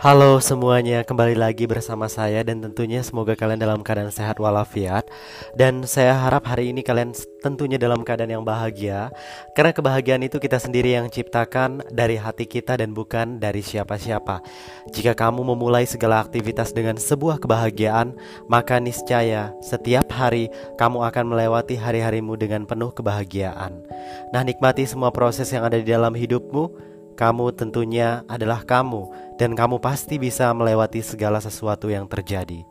Halo semuanya, kembali lagi bersama saya dan tentunya semoga kalian dalam keadaan sehat walafiat. Dan saya harap hari ini kalian tentunya dalam keadaan yang bahagia. Karena kebahagiaan itu kita sendiri yang ciptakan dari hati kita dan bukan dari siapa-siapa. Jika kamu memulai segala aktivitas dengan sebuah kebahagiaan Maka niscaya setiap hari kamu akan melewati hari-harimu dengan penuh kebahagiaan. Nah nikmati semua proses yang ada di dalam hidupmu kamu tentunya adalah kamu, dan kamu pasti bisa melewati segala sesuatu yang terjadi.